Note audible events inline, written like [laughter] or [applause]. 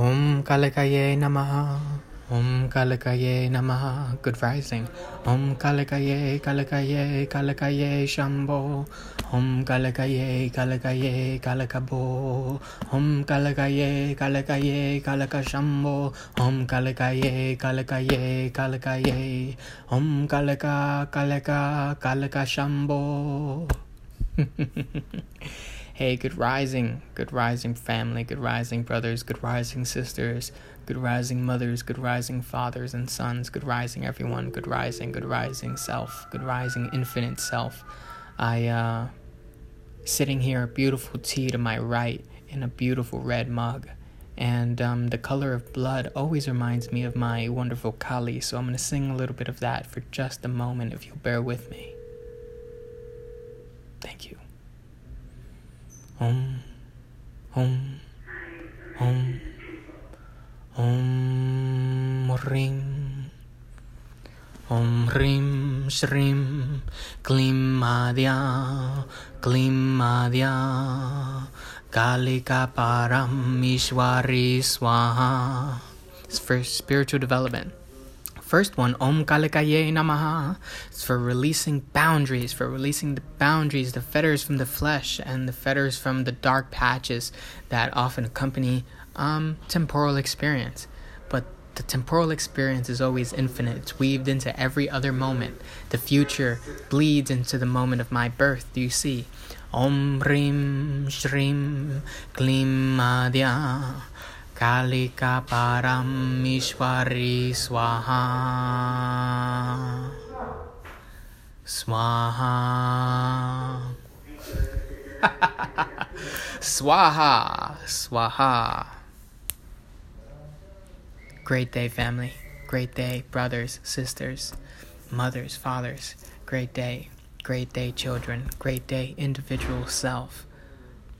Om Kalikaye Namaha. Om Kalikaye Namaha. Good rising. Om Kalikaye, Kalikaye, Kalikaye Shambho. Om Kalikaye, Kalikaye, Kalikabo. Om Kalikaye, Kalikaye, Kalika Shambho. Om Kalikaye, Kalikaye, Kalikaye. Om Kalika, Kalika, Kalika Shambho. [laughs] Hey, good rising, good rising family, good rising brothers, good rising sisters, good rising mothers, good rising fathers and sons, good rising everyone, good rising, good rising self, good rising infinite self. I, uh, sitting here, beautiful tea to my right in a beautiful red mug. And um, the color of blood always reminds me of my wonderful Kali, so I'm going to sing a little bit of that for just a moment if you'll bear with me. Thank you. Om, Om, Om, Om Ring, Om Rim Shrim, Klim Madhya, Klim Madhya, Kalika Param Ishwari Swaha. It's for spiritual development. First one, Om Kalikaye Namaha, is for releasing boundaries, for releasing the boundaries, the fetters from the flesh, and the fetters from the dark patches that often accompany um, temporal experience. But the temporal experience is always infinite, it's weaved into every other moment. The future bleeds into the moment of my birth, do you see? Om Rim Shrim Klim Madhya. Kalika Paramishwari Swaha Swaha Swaha Swaha Great day family. Great day brothers sisters mothers fathers. Great day Great day children. Great day individual self